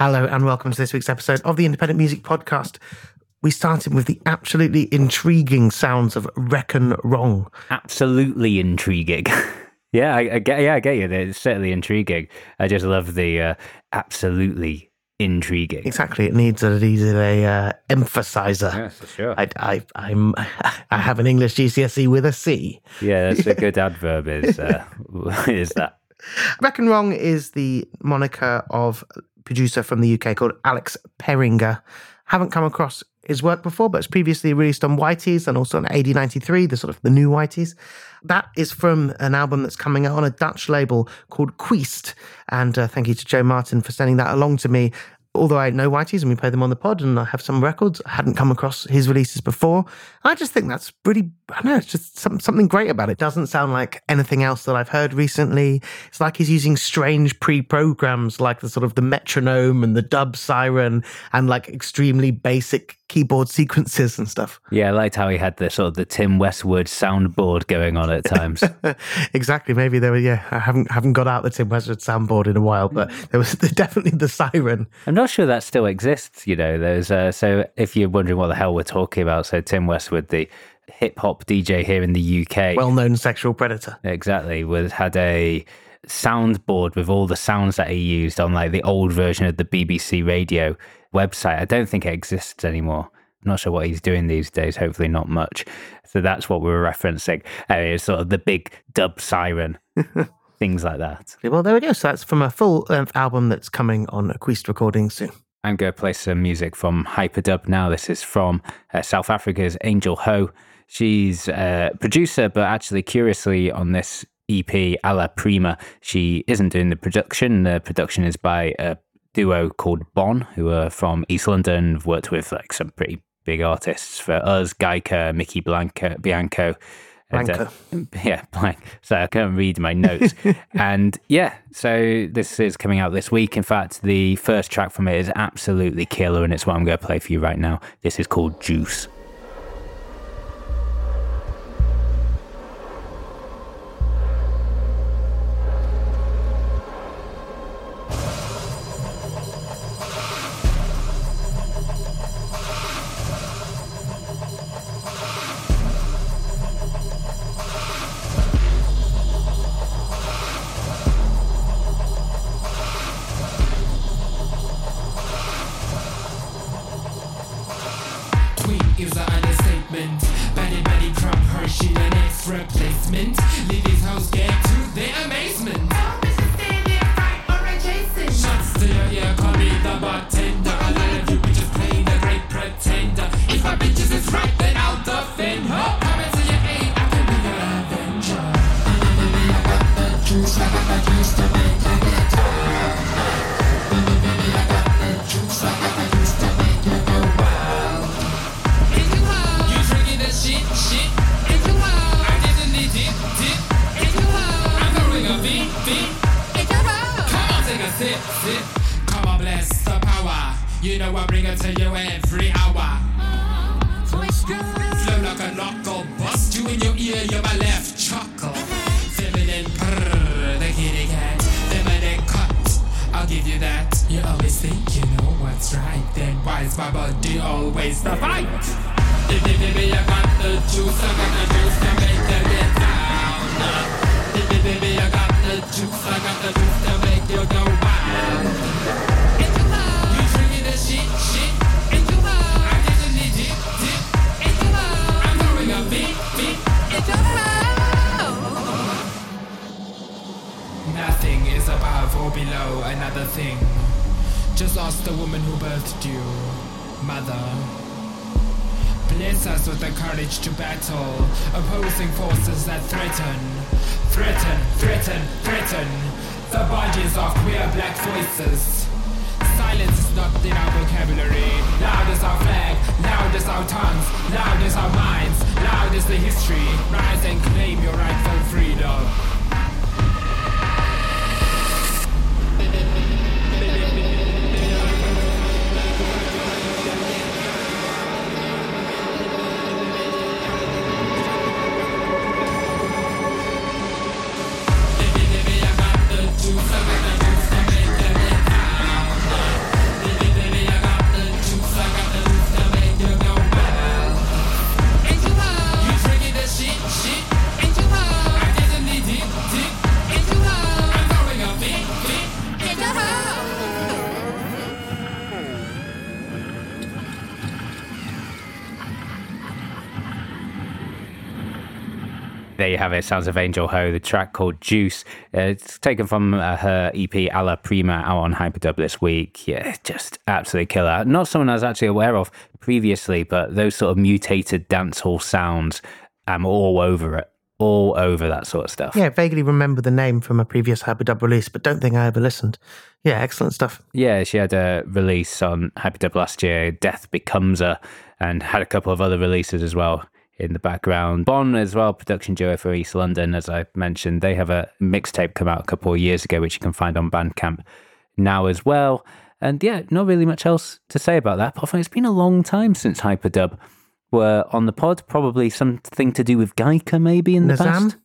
Hello, and welcome to this week's episode of the Independent Music Podcast. We started with the absolutely intriguing sounds of Reckon Wrong. Absolutely intriguing. yeah, I, I, get. Yeah, I get you. It's certainly intriguing. I just love the uh, absolutely intriguing. Exactly. It needs a needs a uh, emphasizer. Yes, for sure. I, I, I'm I have an English GCSE with a C. Yeah, that's a good adverb. Is uh, is that? Reckon Wrong is the moniker of producer from the UK called Alex Perringer. Haven't come across his work before, but it's previously released on Whities and also on AD93, the sort of the new Whities. That is from an album that's coming out on a Dutch label called Queest. And uh, thank you to Joe Martin for sending that along to me although I know Whities and we play them on the pod and I have some records, I hadn't come across his releases before. I just think that's pretty, I know, it's just some, something great about it. it. Doesn't sound like anything else that I've heard recently. It's like he's using strange pre programs like the sort of the metronome and the dub siren and like extremely basic keyboard sequences and stuff. Yeah, I liked how he had the sort of the Tim Westwood soundboard going on at times. exactly. Maybe there were. Yeah, I haven't haven't got out the Tim Westwood soundboard in a while, but there was definitely the siren. I'm not sure that still exists. You know, there's uh, so if you're wondering what the hell we're talking about, so Tim Westwood, the hip hop DJ here in the UK, well known sexual predator, exactly, was had a soundboard with all the sounds that he used on like the old version of the BBC radio website. I don't think it exists anymore. I'm not sure what he's doing these days. Hopefully, not much. So that's what we are referencing. Uh, it's sort of the big dub siren, things like that. Well, there we go. So that's from a full length album that's coming on Queest recording soon. I'm going to play some music from Hyperdub now. This is from uh, South Africa's Angel Ho. She's a producer, but actually, curiously, on this EP, Alla Prima, she isn't doing the production. The production is by a duo called Bon, who are from East London, have worked with like some pretty big artists for us, Gaika, Mykki Blanco, Bianco. Blanco. Uh, yeah, blank. So I can't read my notes. and yeah, so this is coming out this week. In fact, the first track from it is absolutely killer, and it's what I'm going to play for you right now. This is called Juice. Loud is our minds, loud is the history. Rise and claim your rightful freedom. It. Sounds of Angel Ho, the track called Juice. Uh, it's taken from uh, her EP Alla Prima out on Hyperdub this week. Yeah, just absolutely killer. Not someone I was actually aware of previously, but those sort of mutated dancehall sounds, I'm all over it. All over that sort of stuff. Yeah, vaguely remember the name from a previous Hyperdub release, but don't think I ever listened. Yeah, excellent stuff. Yeah, she had a release on Hyperdub last year, Death Becomes Her, and had a couple of other releases as well in the background. Bon as well, production duo for East London, as I mentioned. They have a mixtape come out a couple of years ago, which you can find on Bandcamp now as well. And yeah, not really much else to say about that. Apart from it's been a long time since Hyperdub were on the pod. Probably something to do with Gaika, maybe in the Nazam? past.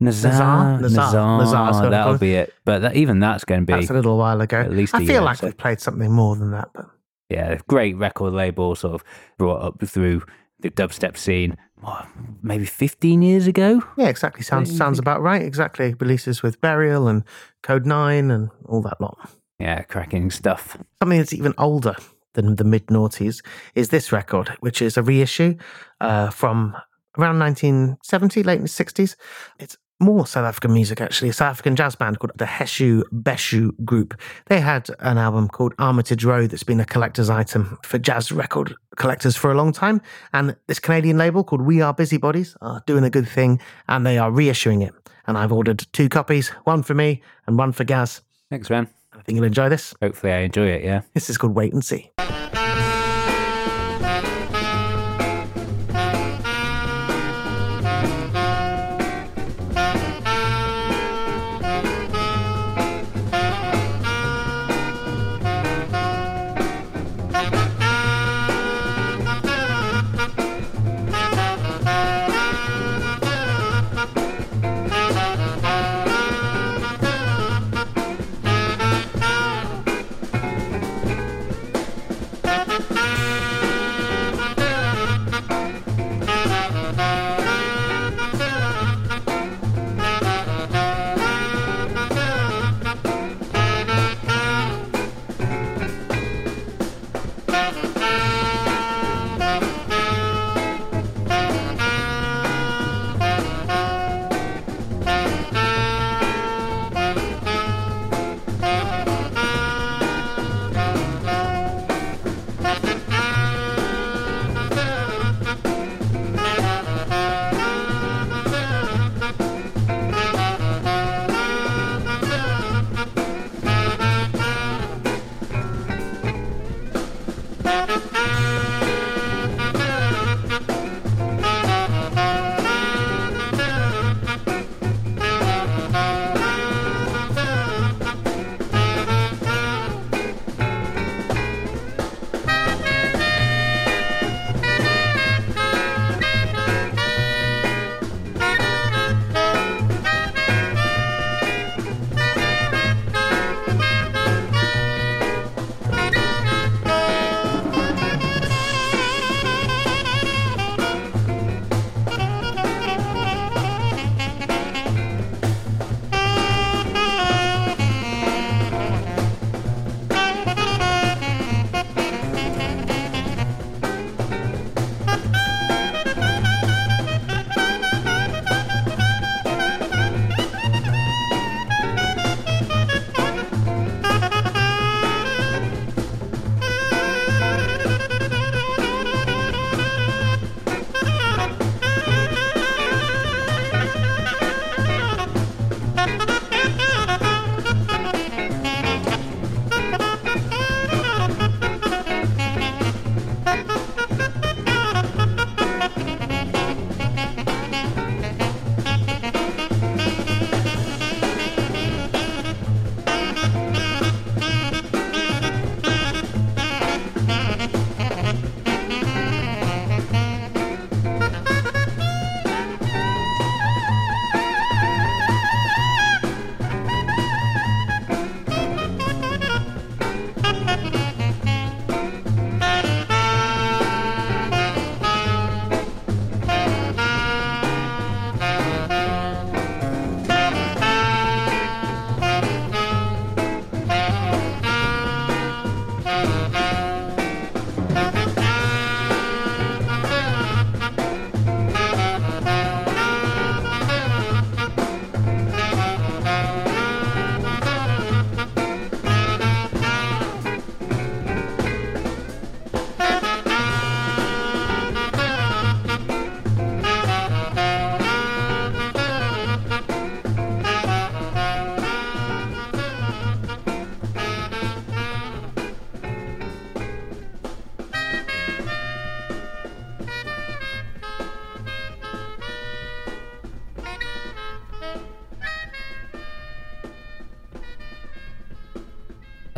Nazar, Nazar? Nazar, Nazar. Nazar's got a that'll be it. But that, even that's going to be That's a little while ago. at least I year, feel like so- we've played something more than that, but yeah, great record label, sort of brought up through the dubstep scene. What, maybe fifteen years ago. yeah, exactly. Sounds sounds about right. Exactly. Releases with Burial and Kode9 and all that lot. Yeah, cracking stuff. Something that's even older than the mid noughties is this record, which is a reissue uh, from around 1970, late 60s. It's more South African music, actually. A South African jazz band called the Heshoo Beshoo Group. They had an album called Armitage Road that's been a collector's item for jazz record collectors for a long time. And this Canadian label called We Are Busybodies are doing a good thing and they are reissuing it. And I've ordered two copies, one for me and one for Gaz. Thanks, man. I think you'll enjoy this. Hopefully, I enjoy it. Yeah. This is called Wait and See.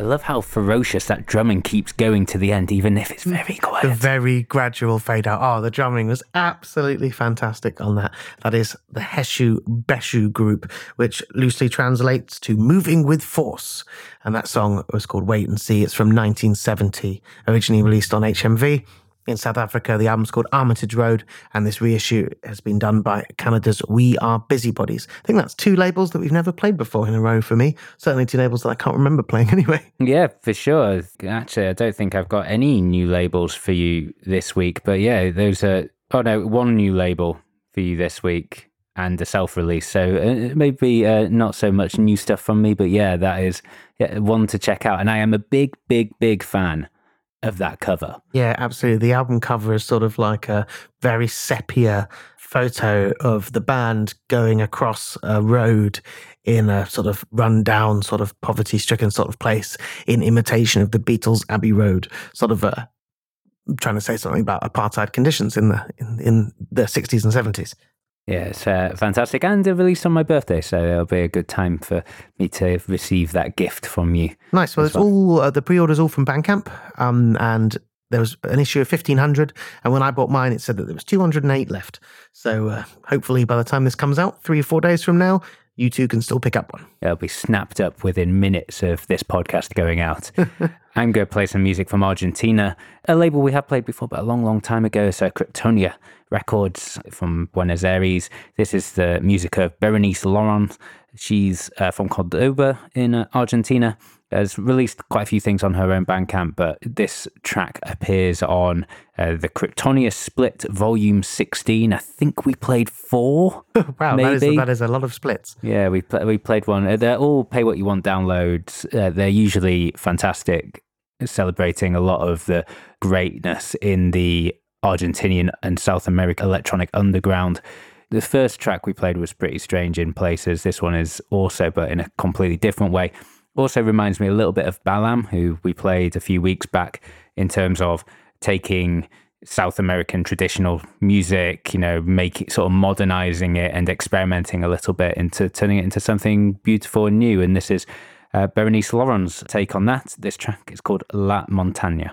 Love how ferocious that drumming keeps going to the end, even if it's mm. very quiet. The very gradual fade out. Oh, the drumming was absolutely fantastic on that. That is the Heshoo Beshoo group, which loosely translates to moving with force. And that song was called Wait and See. It's from 1970, originally released on HMV in South Africa. The album's called Armitage Road, and this reissue has been done by Canada's We Are Busybodies. I think that's two labels that we've never played before in a row for me. Certainly two labels that I can't remember playing anyway. Yeah, for sure. Actually, I don't think I've got any new labels for you this week, but yeah, those are, oh no, one new label for you this week and a self release. So uh, maybe uh, not so much new stuff from me, but yeah, that is one to check out. And I am a big, big, big fan of that cover. Yeah, absolutely. The album cover is sort of like a very sepia photo of the band going across a road in a sort of run-down, sort of poverty-stricken sort of place in imitation of the Beatles' Abbey Road, sort of a trying to say something about apartheid conditions in the in, in the 60s and 70s. Yeah, it's uh, fantastic. And released on my birthday, so it'll be a good time for me to receive that gift from you. Nice. Well, it's well. all uh, the pre-orders all from Bandcamp, um, and there was an issue of fifteen hundred, and when I bought mine, it said that there was two hundred and eight left. So uh, hopefully, by the time this comes out, three or four days from now, you two can still pick up one. It'll be snapped up within minutes of this podcast going out. I'm going to play some music from Argentina, a label we have played before, but a long, long time ago. So Kryptonia Records from Buenos Aires. This is the music of Berenice Loran. She's uh, from Cordoba in uh, Argentina. Has released quite a few things on her own Bandcamp, but this track appears on uh, the Kryptonia Split Volume 16. I think we played four. wow, maybe. That, is, that is a lot of splits. Yeah, we pl- we played one. Uh, they're all pay what you want downloads. Uh, they're usually fantastic, celebrating a lot of the greatness in the Argentinian and South American electronic underground. The first track we played was pretty strange in places. This one is also, but in a completely different way. Also reminds me a little bit of Balam, who we played a few weeks back in terms of taking South American traditional music, you know, making sort of modernizing it and experimenting a little bit into turning it into something beautiful and new. And this is uh, Berenice Loran's take on that. This track is called La Montaña.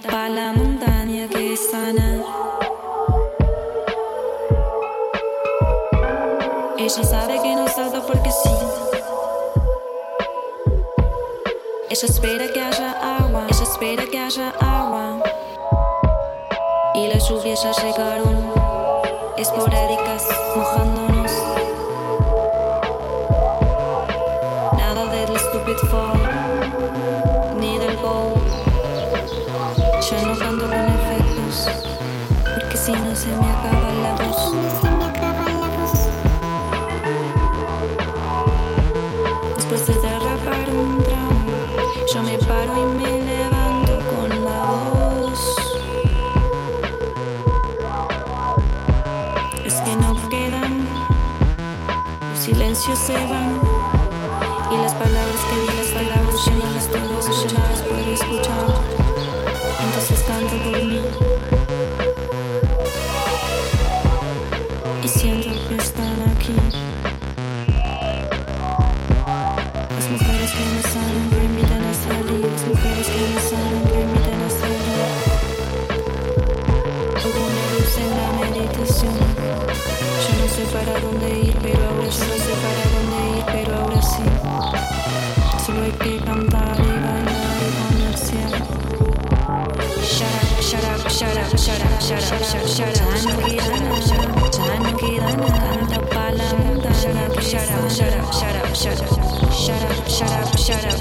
Para la montaña que sana. Ella sabe que no salta porque sí. Ella espera que haya agua, ella espera que haya agua. Y las lluvias ya llegaron, esporádicas, si no se me acaba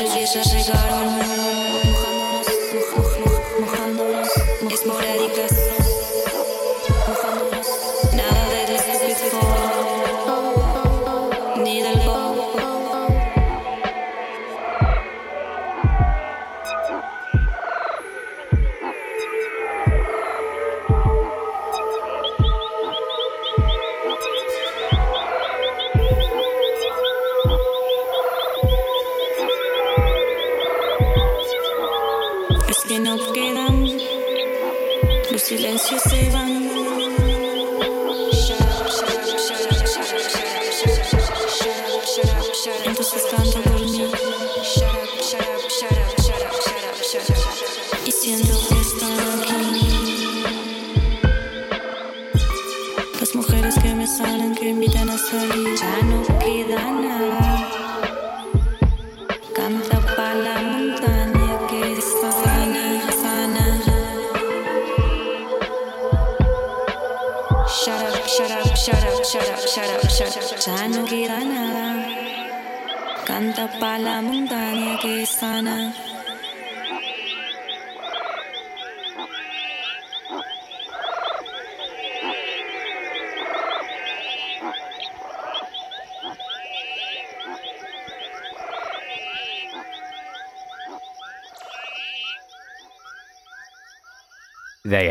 Tus besos llegaron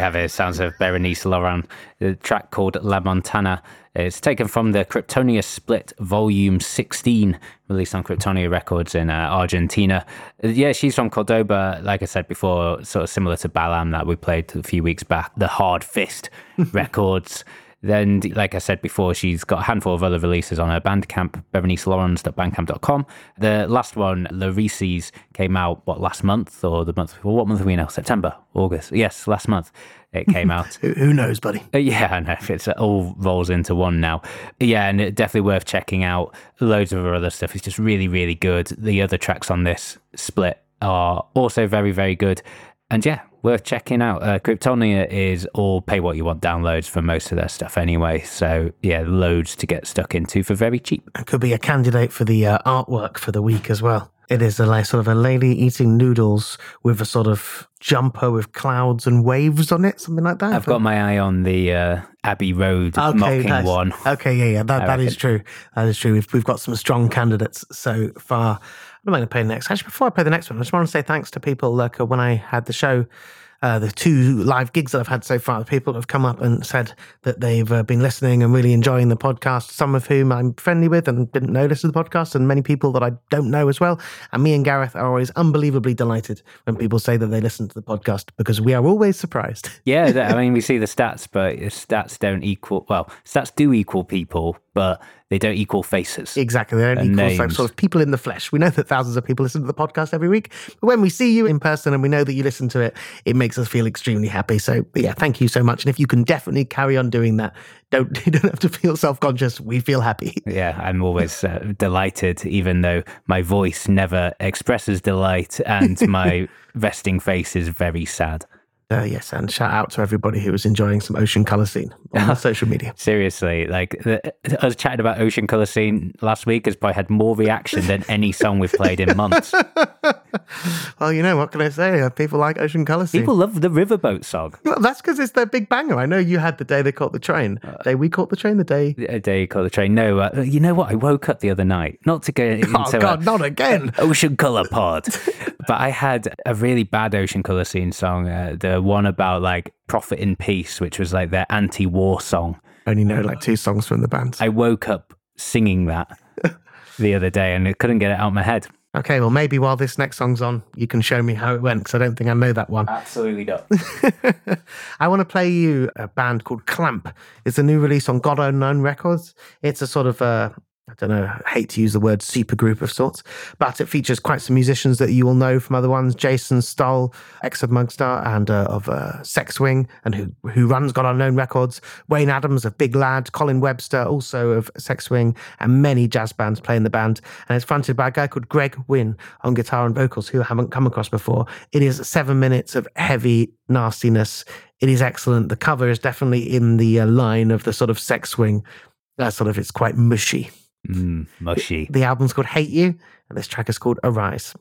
There you have it. Sounds of Berenice Laurent. The track called La Montana. It's taken from the Kryptonia Split Volume 16, released on Kryptonia Records in uh, Argentina. Yeah, she's from Cordoba. Like I said before, sort of similar to Balam that we played a few weeks back. The Hard Fist Records. Then, like I said before, she's got a handful of other releases on her Bandcamp, berenicelawrence.bandcamp.com. The last one, Larices, came out, what, last month or the month before? What month are we now? September? August? Yes, last month it came out. Who, knows, buddy? Uh, Yeah, I know. If it's it all rolls into one now. Yeah, and it definitely worth checking out. Loads of her other stuff is just really, really good. The other tracks on this split are also very, very good. And yeah, worth checking out. Uh, Kryptonia is all pay what you want downloads for most of their stuff anyway. So yeah, loads to get stuck into for very cheap. It could be a candidate for the uh, artwork for the week as well. It is a like, sort of a lady eating noodles with a sort of jumper with clouds and waves on it, something like that. I've got my eye on the uh, Abbey Road Okay, mocking one. Okay, yeah, yeah, that, that is true. That is true. We've, we've got some strong candidates so far. I'm going to play next. Actually, before I play the next one, I just want to say thanks to people like uh, when I had the show, uh, the two live gigs that I've had so far, the people that have come up and said that they've uh, been listening and really enjoying the podcast, some of whom I'm friendly with and didn't know this is the podcast, and many people that I don't know as well. And me and Gareth are always unbelievably delighted when people say that they listen to the podcast because we are always surprised. Yeah, I mean, we see the stats, but the stats don't equal. Well, stats do equal people, but they don't equal faces. Exactly. They don't And equal like names. sort of people in the flesh. We know that thousands of people listen to the podcast every week. But when we see you in person and we know that you listen to it, it makes us feel extremely happy. So yeah, thank you so much. And if you can definitely carry on doing that, don't you don't have to feel self conscious. We feel happy. Yeah, I'm always uh, delighted, even though my voice never expresses delight and my resting face is very sad. Uh, yes, and shout out to everybody who was enjoying some ocean color scene on social media. Seriously, like the, us chatting about Ocean Colour Scene last week has probably had more reaction than any song we've played in months. Well, you know what can I say? Uh, People like ocean color scene. People love the Riverboat song. well, that's because it's their big banger. I know you had the day they caught the train. day we caught the train. The day. A day caught the train. No, uh, you know what? I woke up the other night, not to go into Oh a- God, not again. Ocean Color Pod. but I had a really bad Ocean Colour Scene song, uh, the one about like profit in Peace, which was like their anti war song. Only know like two songs from the band. I woke up singing that the other day and I couldn't get it out of my head. Okay, well, maybe while this next song's on, you can show me how it went because I don't think I know that one. Absolutely not. I want to play you a band called Clamp. It's a new release on God Unknown Records. It's a sort of a I don't know, I hate to use the word super group of sorts, but it features quite some musicians that you will know from other ones. Jason Stoll, ex of Mugstar and uh, of uh, Sex Swing, and who who runs God Unknown Records. Wayne Adams of Big Lad, Colin Webster, also of Sex Swing, and many jazz bands playing the band. And it's fronted by a guy called Greg Wynn on guitar and vocals, who I haven't come across before. It is seven minutes of heavy nastiness. It is excellent. The cover is definitely in the uh, line of the sort of Sex Swing. That sort of, it's quite mushy. Mm, mushy. The album's called Hate You, and this track is called Arise.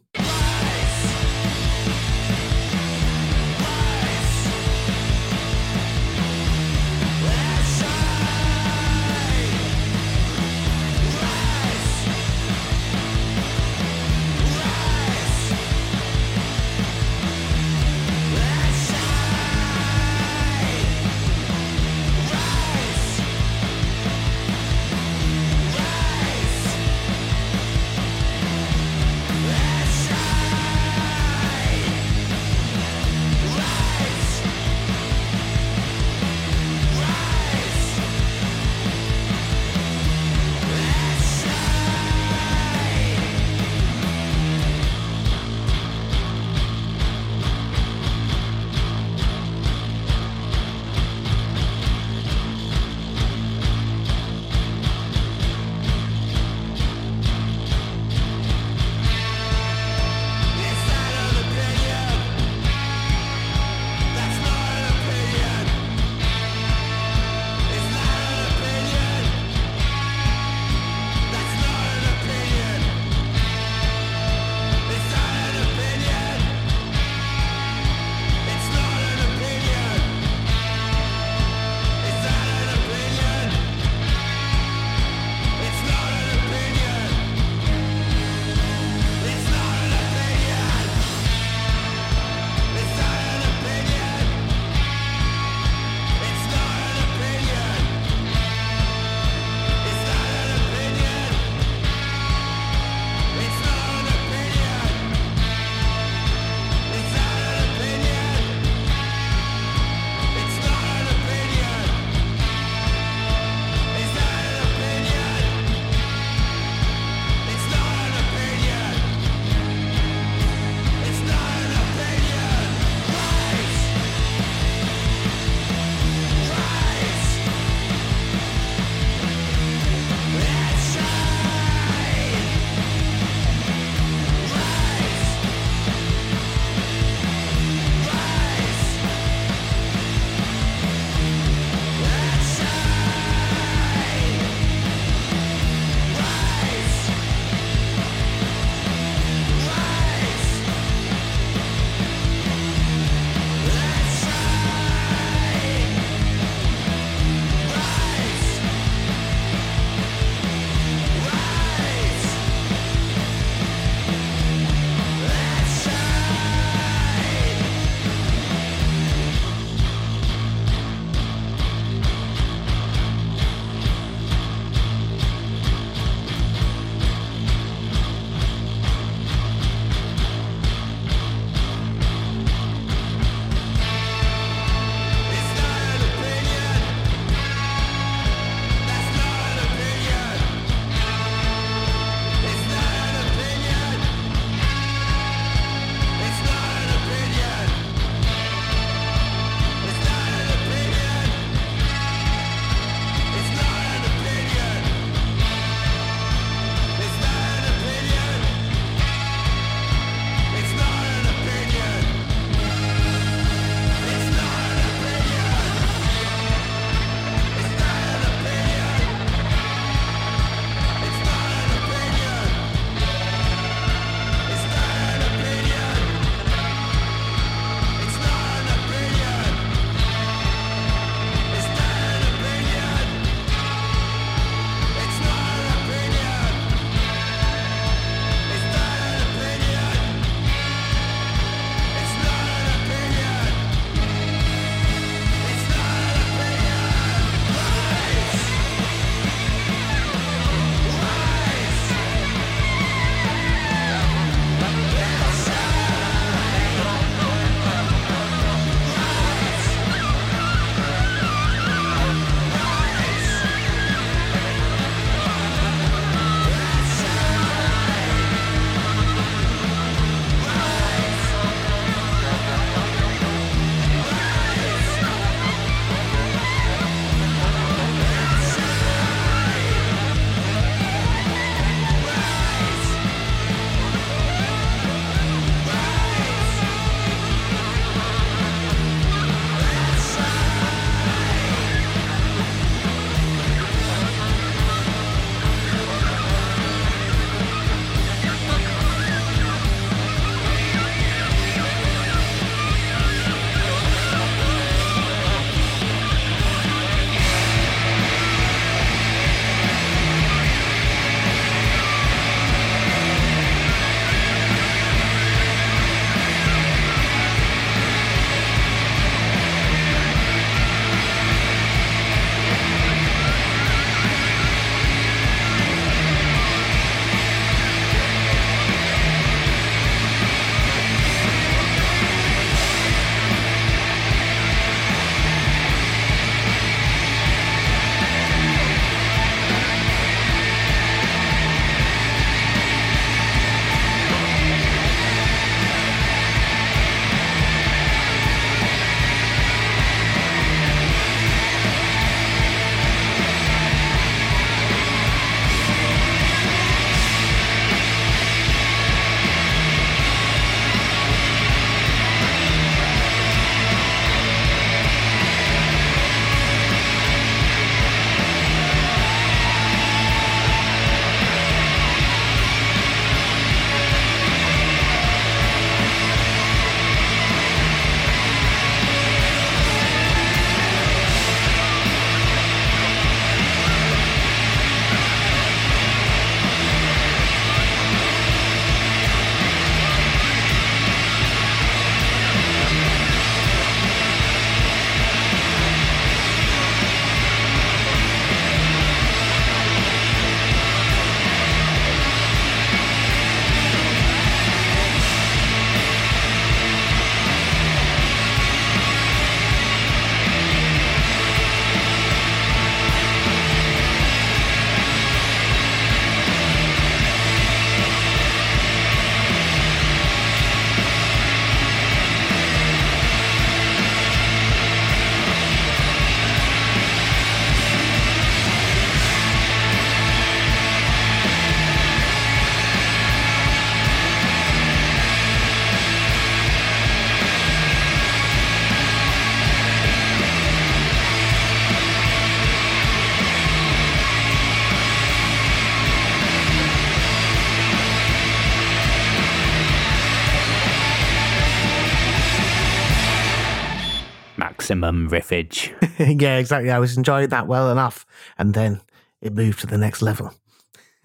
Maximum riffage. yeah, exactly. I was enjoying that well enough. And then it moved to the next level.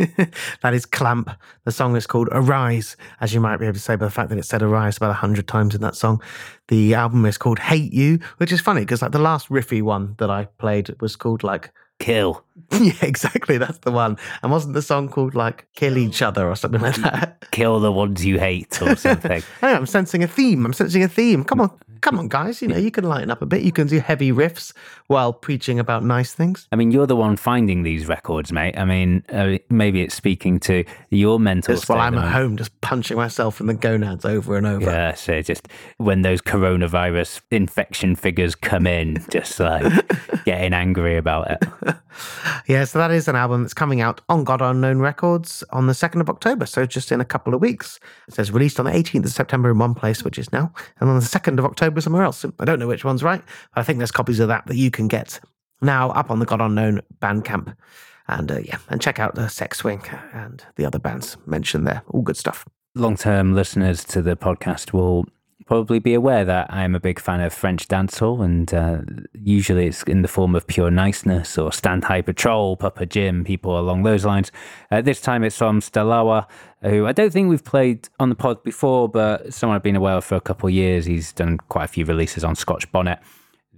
that is Clamp. The song is called Arise, as you might be able to say by the fact that it said Arise about a hundred times in that song. The album is called Hate You, which is funny because like the last riffy one that I played was called like Kill. yeah, exactly. That's the one. And wasn't the song called like Kill Each Other or something like that? Kill the ones you hate or something. hey, I'm sensing a theme. I'm sensing a theme. Come on, come on, guys. You know, you can lighten up a bit. You can do heavy riffs while preaching about nice things. I mean, you're the one finding these records, mate. I mean, uh, maybe it's speaking to your mental Just state. while I'm at home, just punching myself in the gonads over and over. Yeah, so just when those coronavirus infection figures come in, just like getting angry about it. Yeah, so that is an album that's coming out on God Unknown Records on the 2nd of October, so just in a couple of weeks. It says released on the 18th of September in one place, which is now, and on the 2nd of October somewhere else. I don't know which one's right, but I think there's copies of that that you can get now up on the God Unknown Bandcamp. And uh, yeah, and check out the Sex Swing and the other bands mentioned there. All good stuff. Long term listeners to the podcast will probably be aware that I am a big fan of French dancehall, and uh, usually it's in the form of Pure Niceness or Stand High Patrol, Papa Jim, people along those lines. Uh, this time it's from Stalawa, who I don't think we've played on the pod before, but someone I've been aware of for a couple of years. He's done quite a few releases on Scotch Bonnet,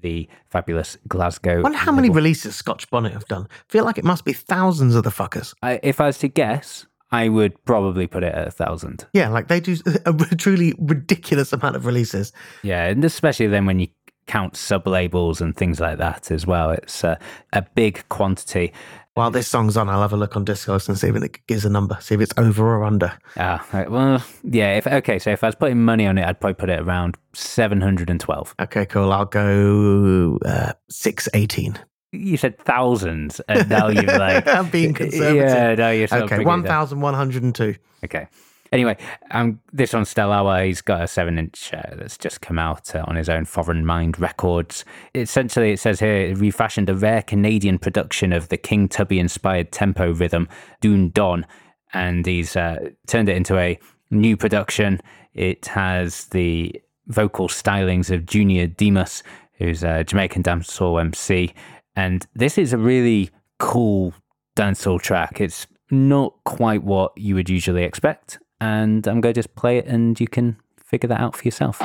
the fabulous Glasgow. I wonder how many releases Scotch Bonnet have done. I feel like it must be thousands of the fuckers. I, if I was to guess, I would probably put it at a thousand. Yeah, like they do a truly ridiculous amount of releases. Yeah, and especially then when you count sub labels and things like that as well, it's uh, a big quantity. While this song's on, I'll have a look on Discogs and see if it gives a number, see if it's over or under. Ah, right, well, yeah. If okay, so if I was putting money on it, I'd probably put it around seven hundred and twelve. Okay, cool. I'll go uh, six eighteen. You said thousands, and now you're like I'm being conservative. Yeah, now you're Okay, one thousand one hundred and two. Okay. Anyway, um, this on Stalawa, he's got a seven inch uh, that's just come out uh, on his own Foreign Mind Records. Essentially, it says here, it refashioned a rare Canadian production of the King Tubby inspired tempo rhythm, Doon Don, and he's uh, turned it into a new production. It has the vocal stylings of Junior Demus, who's a Jamaican dancehall MC. And this is a really cool dancehall track. It's not quite what you would usually expect. And I'm going to just play it and you can figure that out for yourself.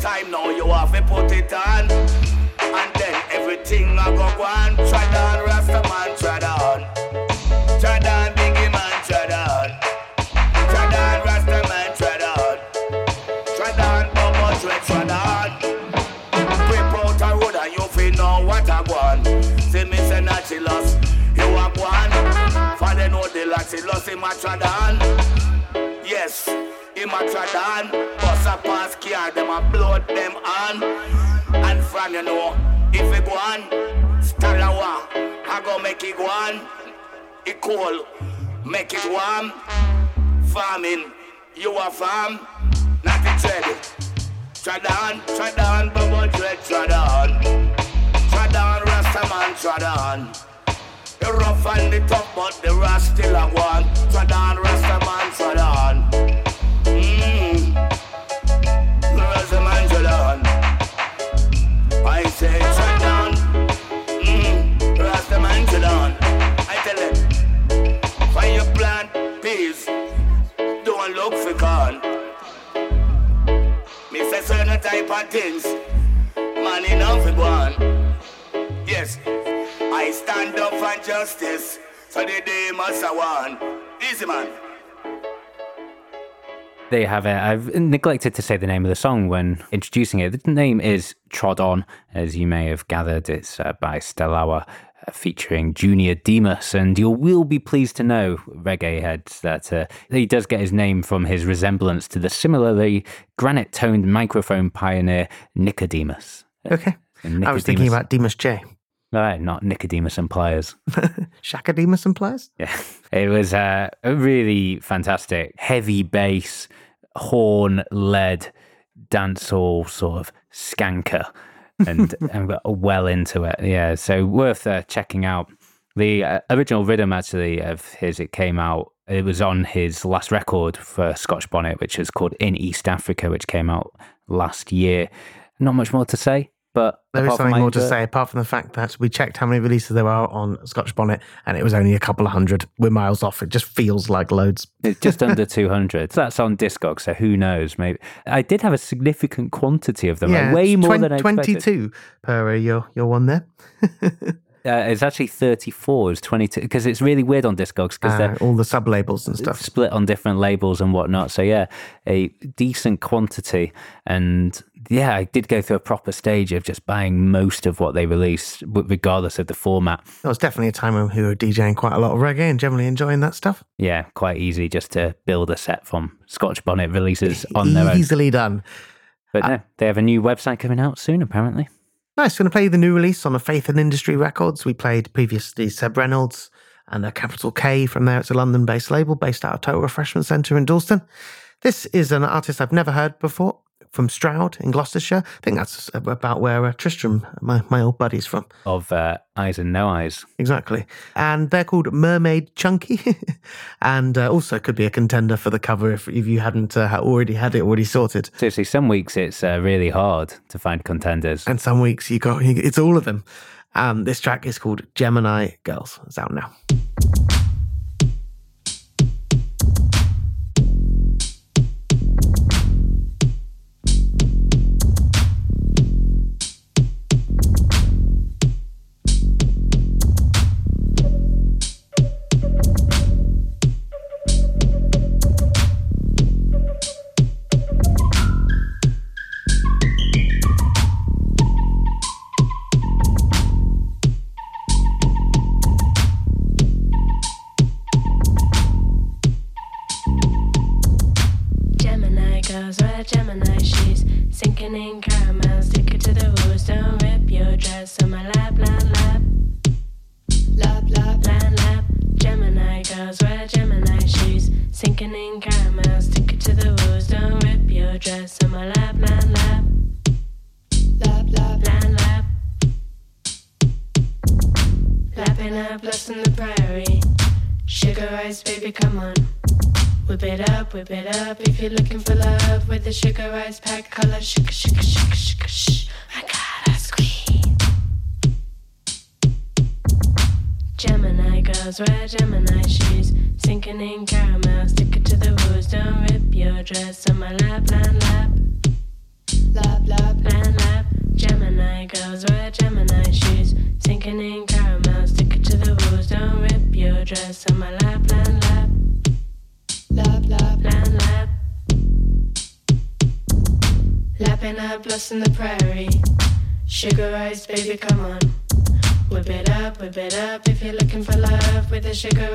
time now, you have to put it on. And then everything I go on. Try down, Rasta man, try down. Try down, Biggie man, try down. Try down, Rasta man, try down. Try down, Bobo, try, try down. Whip out a road and you feel know what I want. See me say not you are one. For they know the lost, she lost try down. Yes a Tradan. Bust a pass car, them a blood them on. And from you know, if it go on, Stalawa, I go make it go on. It cool, make it warm. Farming, you a farm, not it ready. Tradan, Tradan, bubble dread, Tradan. Tradan, Rastaman, Tradan. The rough and the tough, but the rust still a one. Tradan, Rastaman, Tradan. Mmm. Look for. Me say certain type of things, man enough for one. Yes, I stand up for justice, so the day must have won. Easy man. There you have it. I've neglected to say the name of the song when introducing it. The name is Trod On, as you may have gathered. It's uh, by Stalawa, uh, featuring Junior Demus. And you will be pleased to know, reggae heads, that uh, he does get his name from his resemblance to the similarly granite toned microphone pioneer Nicodemus. Okay. And I was thinking about Demas J. Right, not Nicodemus and Pliers. Chaka Demus and Pliers? Yeah, it was uh, a really fantastic, heavy bass, horn led dancehall sort of skanker, and, and well into it. Yeah, so worth uh, checking out. The uh, original rhythm, actually, of his, it came out. It was on his last record for Scotch Bonnet, which is called In East Africa, which came out last year. Not much more to say, but There is something more to say apart from the fact that we checked how many releases there are on Scotch Bonnet and it was only a couple of hundred. We're miles off. It just feels like loads. It's just under 200. So that's on Discog. So who knows? Maybe I did have a significant quantity of them, like yeah, way more 20 than I expected. 22 per your, your one there. Uh, it's actually 34. It's 22 because it's really weird on Discogs because Uh, they're all the sub labels and stuff. split on different labels and whatnot. So yeah, a decent quantity. And yeah, I did go through a proper stage of just buying most of what they released, regardless of the format. It was definitely a time when we were DJing quite a lot of reggae and generally enjoying that stuff. Yeah, quite easy just to build a set from Scotch Bonnet releases on their own. Easily done. But no, they have a new website coming out soon, apparently. Nice. Going to play the new release on the Faith and Industry Records. We played previously Seb Reynolds and a Capital K from there. It's a London based label based out of Total Refreshment Centre in Dalston. This is an artist I've never heard before from Stroud in Gloucestershire. I think that's about where uh, Tristram, my, my old buddy's from. Of uh, Eyes and No Eyes. Exactly. And they're called Mermaid Chunky. and uh, also could be a contender for the cover if, if you hadn't uh, already had it already sorted. Seriously, some weeks it's uh, really hard to find contenders. And some weeks you got it's all of them. Um, this track is called Gemini Girls. It's out now.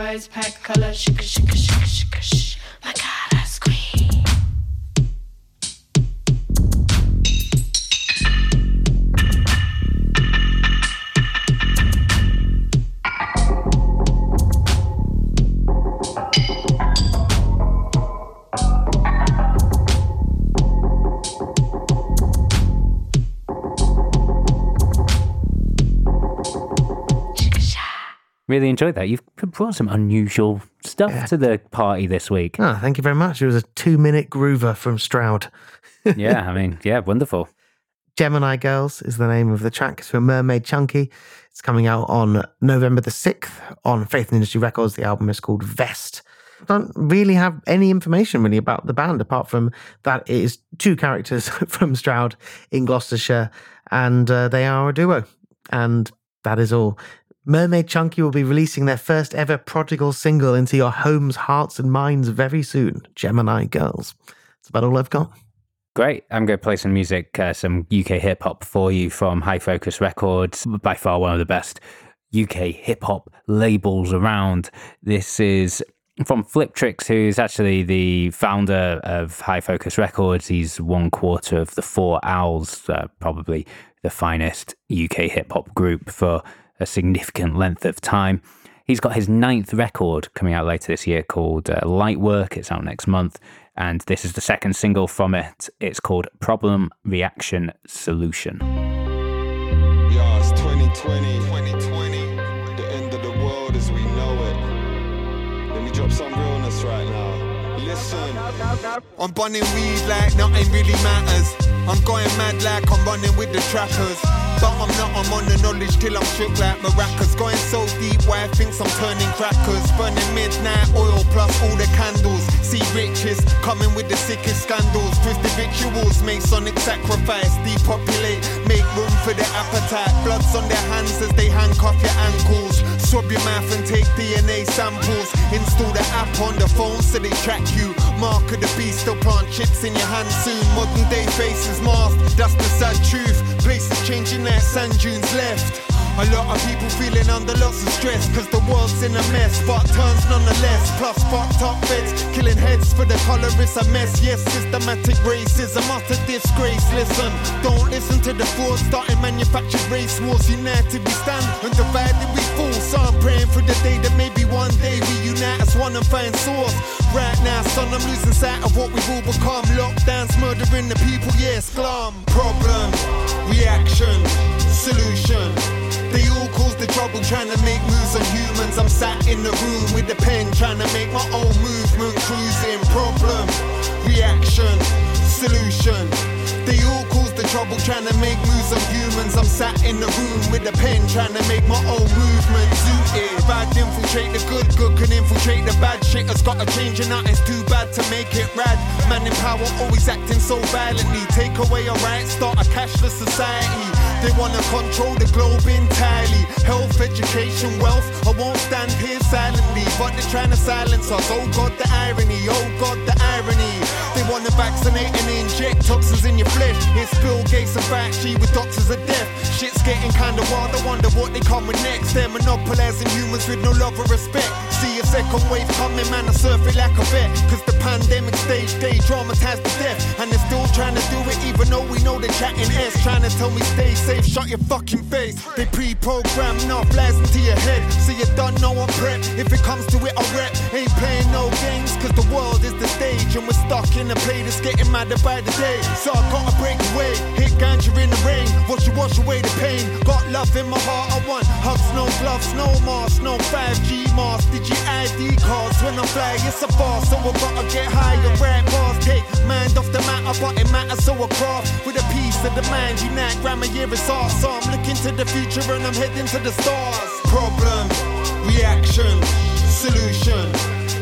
Sugar pack color. Sugar, Really enjoyed that. You've brought some unusual stuff to the party this week. Oh, thank you very much. It was a two minute groover from Stroud. yeah, I mean, yeah, wonderful. Gemini Girls is the name of the track. It's from Mermaid Chunky. It's coming out on November the 6th on Faith and Industry Records. The album is called Vest. Don't really have any information really about the band apart from that it is two characters from Stroud in Gloucestershire and uh, they are a duo. And that is all. Mermaid Chunky will be releasing their first ever prodigal single into your homes, hearts, and minds very soon. Gemini Girls. That's about all I've got. Great. I'm going to play some music, uh, some UK hip hop for you from High Focus Records. By far one of the best UK hip hop labels around. This is from Fliptrix, who's actually the founder of High Focus Records. He's one quarter of the Four Owls, uh, probably the finest UK hip hop group for a significant length of time. He's got his ninth record coming out later this year called uh, Light Work. It's out next month. And this is the second single from it. It's called Problem Reaction Solution. Yeah, it's 2020. 2020. The end of the world as we know it. Let me drop some. I'm burning weed like nothing really matters. I'm going mad like I'm running with the trappers. But I'm not, I'm on the knowledge till I'm shook like maracas. Going so deep, why thinks I'm turning crackers. Burning midnight oil plus all the candles. See riches coming with the sickest scandals. Twisted rituals, Masonic sacrifice. Depopulate, make room for the appetite. Bloods on their hands as they handcuff your ankles. Swab your mouth and take DNA samples. Install the app on the phone so they track you. Mark of the beast, they'll plant chips in your hand soon. Modern day faces masked, that's the sad truth. Places changing their sand dunes left. A lot of people feeling under lots of stress Cause the world's in a mess But turns nonetheless. Plus fucked up feds Killing heads for the colour it's a mess. Yes, systematic racism Utter disgrace. Listen, don't listen to the fools Starting manufactured race wars. United we stand Undivided we fall. So I'm praying for the day that maybe one day We unite as one and find source. Right now, son, I'm losing sight of what we've all become. Lockdowns murdering the people, yes, glum. Problem, reaction, solution they all cause the trouble trying to make moves on humans. I'm sat in the room with the pen trying to make my own movement. Cruising, problem, reaction, solution. They all cause the trouble trying to make moves on humans. I'm sat in the room with the pen trying to make my own movement. Zooted, bad infiltrate the good, good can infiltrate the bad. Shit has got to change and that is too bad to make it rad. Man in power always acting so violently. Take away our rights, start a cashless society. They wanna control the globe entirely. Health, education, wealth. I won't stand here silently, but they're trying to silence us. Oh God, the irony. Oh God, the irony. They wanna vaccinate and inject toxins in your flesh. It's Bill Gates and Fauci with doctors of death. Shit's getting kinda wild. I wonder what they come with next. They're monopolizing humans with no love or respect. See a second wave coming, man. I surf it like a vet. Cause the pandemic stage, they dramatized to death. And they're still trying to do it, even though we know they're chatting S. Trying to tell me stay safe, shut your fucking face. They pre program enough lies into your head. So you don't know I'm prep. If it comes to it, I rep. Ain't playing no games, cause the world is the stage. And we're stuck in a play that's getting madder by the day. So I gotta break away, hit ganja in the rain. Watch you wash away the pain. Got love in my heart, I want hugs, no gloves, no mask, no 5G mask. Did you ID cards when I fly? It's a bar, so I gotta get higher. Right mind off the matter, but it matters so I craft with a piece of the mind. Unite, grammar, year is art. So I'm looking to the future and I'm heading to the stars. Problem, reaction, solution.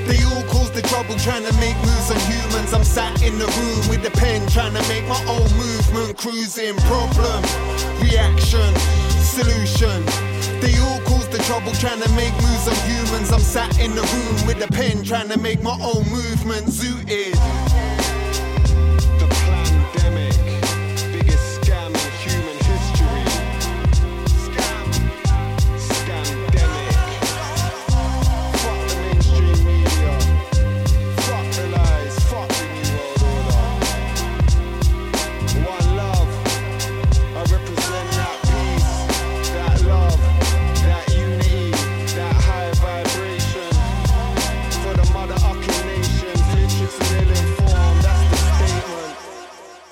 They all cause the trouble trying to make moves on humans. I'm sat in the room with the pen trying to make my own movement. Cruising, problem, reaction, solution. They all cause the trouble trying to make moves on humans. I'm sat in the room with the pen trying to make my own movement. Zooted.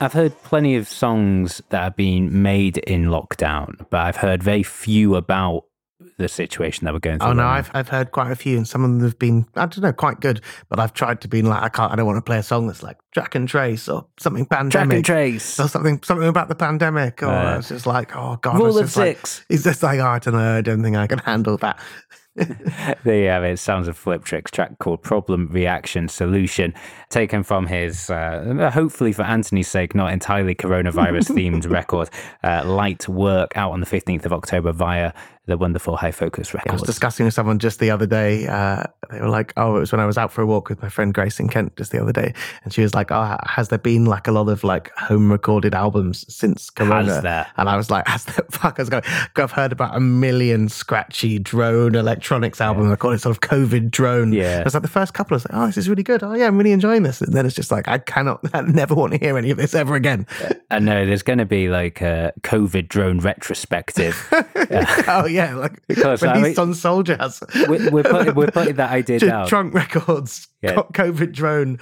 I've heard plenty of songs that have been made in lockdown, but I've heard very few about the situation that we're going oh, through. Oh no, right. I've I've heard quite a few, and some of them have been I don't know quite good. But I've tried to be like I can't. I don't want to play a song that's like Track and Trace or something pandemic. Track and Trace. or something something about the pandemic. Or Right. it's just like oh god, Rule it's of just like- six. It's just like oh, I don't know. I don't think I can handle that. There you have it. Sounds of Fliptrix track called Problem Reaction Solution, taken from his, uh, hopefully for Anthony's sake, not entirely coronavirus themed record, uh, Light Work, out on the 15th of October via the wonderful High Focus record. I was discussing with someone just the other day. Uh, they were like, "Oh, it was when I was out for a walk with my friend Grace in Kent just the other day," and she was like, "Oh, has there been like a lot of like home recorded albums since Corona?" And I was like, "Has there?" Fuck, I was going. I've heard about a million scratchy drone electronics albums. I call it sort of COVID drone. Yeah. it was like the first couple. I was like, "Oh, this is really good. Oh, yeah, I'm really enjoying this." And then it's just like, I cannot, I never want to hear any of this ever again. I know there's going to be like a COVID drone retrospective. oh yeah, like Because, I released mean- on Soldier House. we're, we're, putting, we're putting that idea down. Trunk records, Yeah. COVID drone.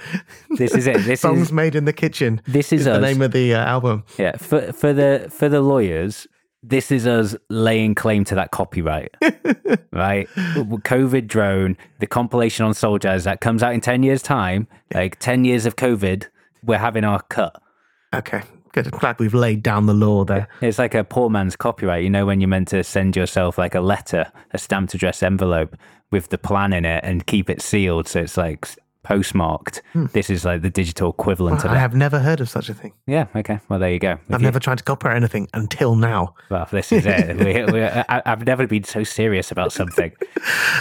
This is it. This songs is made in the kitchen. this is the us. name of the uh, album. Yeah, for for the for the lawyers, this is us laying claim to that copyright, right? COVID drone, the compilation on Soul Jazz that comes out in ten years' time, like ten years of COVID, we're having our cut. Okay, good. I'm glad we've laid down the law there. It's like a poor man's copyright. You know when you're meant to send yourself like a letter, a stamped address envelope with the plan in it, and keep it sealed, so it's like postmarked. This is like the digital equivalent of Hmm. I it. have never heard of such a thing. Yeah. Okay. Well, there you go. If I've you- never tried to copyright anything until now. Well, this is it. we, we, I, I've never been so serious about something.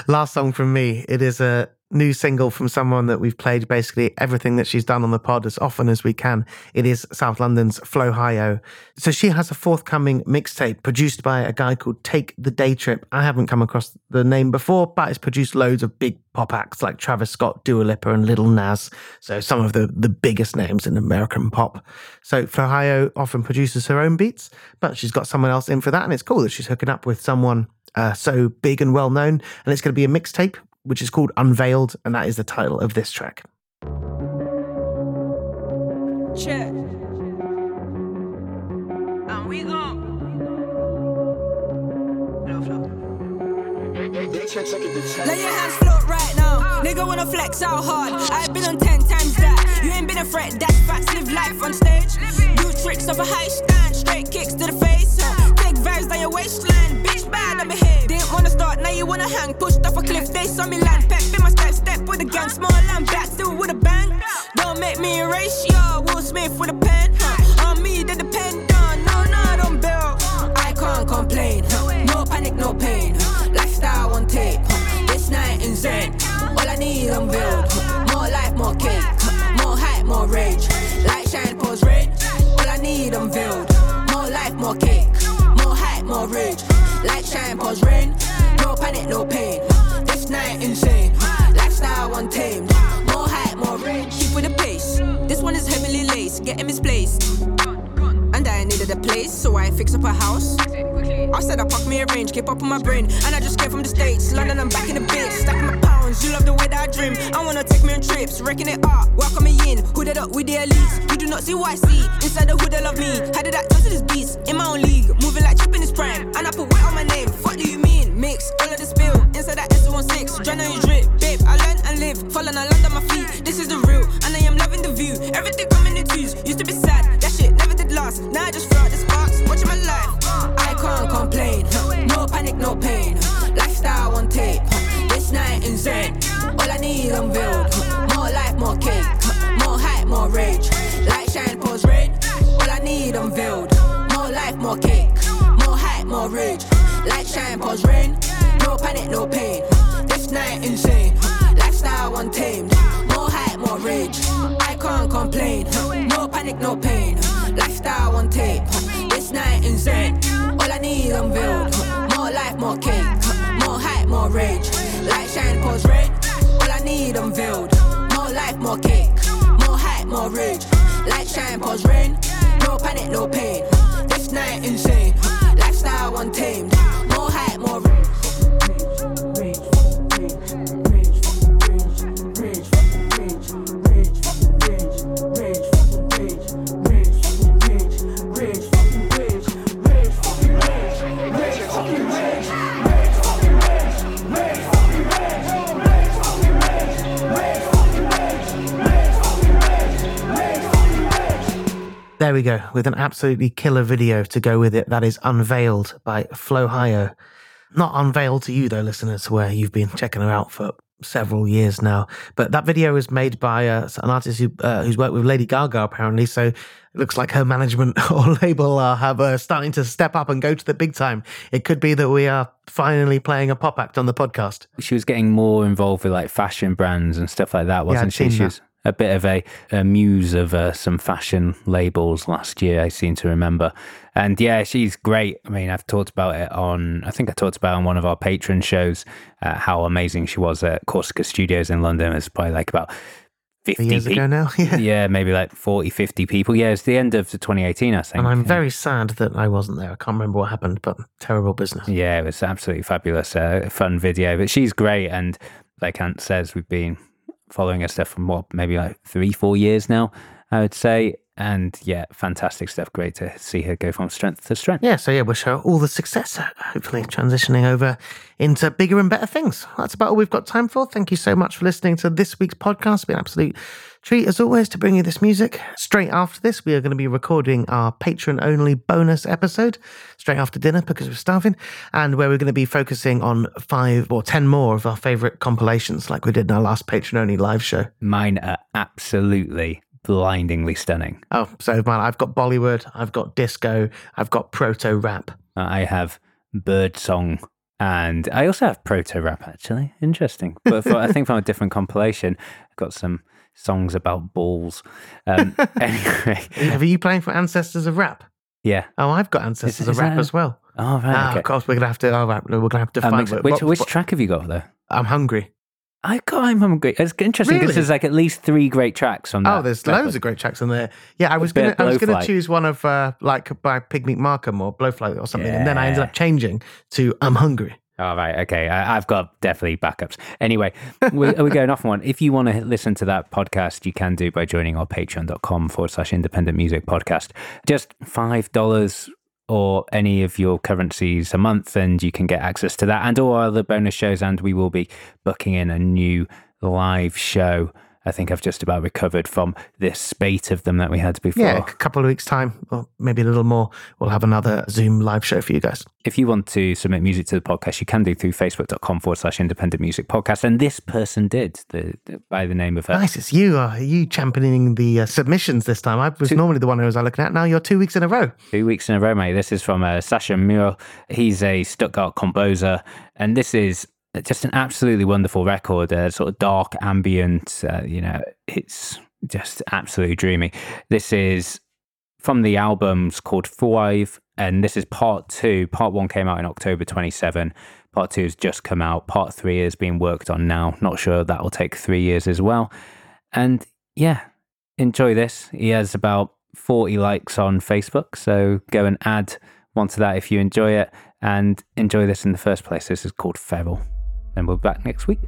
Last song from me. It is a new single from someone that we've played basically everything that she's done on the pod as often as we can. It is South London's Flohio. So she has a forthcoming mixtape produced by a guy called Take the Day Trip. I haven't come across the name before, but it's produced loads of big pop acts like Travis Scott, Dua Lipa, and Little Nas. So some of the, the biggest names in American pop. So Flohio often produces her own beats, but she's got someone else in for that. And it's cool that she's hooking up with someone uh, so big and well known. And it's going to be a mixtape, which is called Unveiled. And that is the title of this track. Check. And we go. Let your hands float right now. Nigga wanna flex out hard. I've been on ten times that. You ain't been a threat. That's facts. Live life on stage. Do tricks off a high stand. Straight kicks to the face. huh. Take vibes down your waistline. Wanna hang. Pushed off a cliff, they saw me land. Pep in my step, step with a gang. Small and back, still with a bang. Don't make me erase ya. Will Smith with a pen. On me, they depend on. No, no, don't build. I can't complain. No panic, no pain. Lifestyle on tape. This night in Zen. All I need, I'm build. huh. More life, more cake. More hype, more rage. Light panic, no pain. This night insane. Lifestyle untamed. More hype, more rage. Keep with the pace. This one is heavily laced. Getting misplaced. And I needed a place, so I fix up a house. I said I pack me a range, keep up on my brain. And I just came from the States, London, I'm back in the bitch. Stacking my pounds, you love the way that I dream. I wanna take me on trips, wrecking it up, welcome me in. Hooded up with the elites. You do not see what I see. Inside the hood, they love me. How did that touch to this beast? In my own league, moving like chip in his prime. And I put weight on my name. Fuck do you? Mix all of the spill inside that S16. Adrenaline drip, babe. I learn and live, falling, I land on my feet. This is the real, and I am loving the view. Everything coming in twos. Used to be sad, that shit never did last. Now I just throw out the sparks, watching my life. I can't complain, no panic, no pain. Lifestyle on tape, this night in Zen. All I need unveiled, more life, more cake, more hype, more rage. Light shine, pause rain. All I need unveiled, more life, more cake, more hype, more rage. Light shine, pause rain. No panic, no pain. This night insane, lifestyle untamed. More hype, more rage. I can't complain. No panic, no pain. Lifestyle on tape. This night insane. All I need unveiled. More life, more cake. More hype, more rage. Light shine, pause rain. All I need unveiled. More life, more cake. More hype, more rage. Light shine, pause rain. No panic, no pain. There we go, with an absolutely killer video to go with it that is unveiled by Flohio. Not unveiled to you, though, listeners, where you've been checking her out for several years now. But that video was made by uh, an artist who, uh, who's worked with Lady Gaga, apparently. So it looks like her management or label are have uh, starting to step up and go to the big time. It could be that we are finally playing a pop act on the podcast. She was getting more involved with like fashion brands and stuff like that, wasn't I'd she? She was a bit of a, a muse of uh, some fashion labels last year, I seem to remember. And yeah, she's great. I mean, I've talked about it on, I think I talked about on one of our patron shows, uh, how amazing she was at Corsica Studios in London. It's probably like about 50 Years pe- ago now, yeah. yeah, maybe like 40, 50 people. Yeah, it's the end of 2018, I think. And I'm very sad that I wasn't there. I can't remember what happened, but terrible business. Yeah, it was absolutely fabulous. Uh, fun video, but she's great. And like Ant says, we've been following her stuff from what, maybe like three, four years now, I would say. And yeah, fantastic stuff. Great to see her go from strength to strength. Yeah, so yeah, wish her all the success, uh, hopefully transitioning over into bigger and better things. That's about all we've got time for. Thank you so much for listening to this week's podcast. It's been absolute treat, as always, to bring you this music. Straight after this, we are going to be recording our patron only bonus episode straight after dinner because we're starving, and where we're going to be focusing on five or ten more of our favorite compilations, like we did in our last patron only live show. Mine are absolutely blindingly stunning. Oh, so man, I've got Bollywood, I've got disco, I've got proto rap. I have bird song. And I also have proto rap, actually. Interesting. But for, I think from a different compilation, I've got some songs about balls. Um, anyway, Are you playing for Ancestors of Rap? yeah. Oh, I've got Ancestors is of Rap that- as well. Oh, right. Ah, okay. Of course, we're gonna have to. Oh, right, we're gonna have to Um, find which, what- which, what- track have you got, there? I'm hungry. I got I'm hungry. It's interesting because Really? there's like at least three great tracks on that. Oh, there's record. loads of great tracks on there. Yeah, I was gonna, I was gonna choose one of uh, like by Pigmeat Markham or Blowfly or something, and then I ended up changing to I'm hungry. All right, okay. I, I've got definitely backups. Anyway, we're, we're going off on one. If you want to listen to that podcast, you can do by joining our patreon.com forward slash independent music podcast. Just $5 or any of your currencies a month, and you can get access to that and all other bonus shows. And we will be booking in a new live show. I think I've just about recovered from this spate of them that we had before. Yeah, a couple of weeks time, or maybe a little more, we'll have another Zoom live show for you guys. if you want to submit music to the podcast, you can do through facebook.com forward slash independent music podcast. And this person did the, the- by the name of her. Nice, it's you. Uh, you championing the uh, submissions this time. I was normally the one who was looking at. Now you're two weeks in a row. Two weeks in a row, mate. This is from uh, Sasha Muir. He's a Stuttgart composer. And this is just an absolutely wonderful record, uh, sort of dark, ambient. Uh, you know, it's just absolutely dreamy. This is from the albums called Five, and this is part two. Part one came out in October 27. Part two has just come out. Part three is being worked on now. Not sure that will take three years as well. And yeah, enjoy this. He has about 40 likes on Facebook, so go and add one to that if you enjoy it and enjoy this in the first place. This is called Feral. And we're back next week.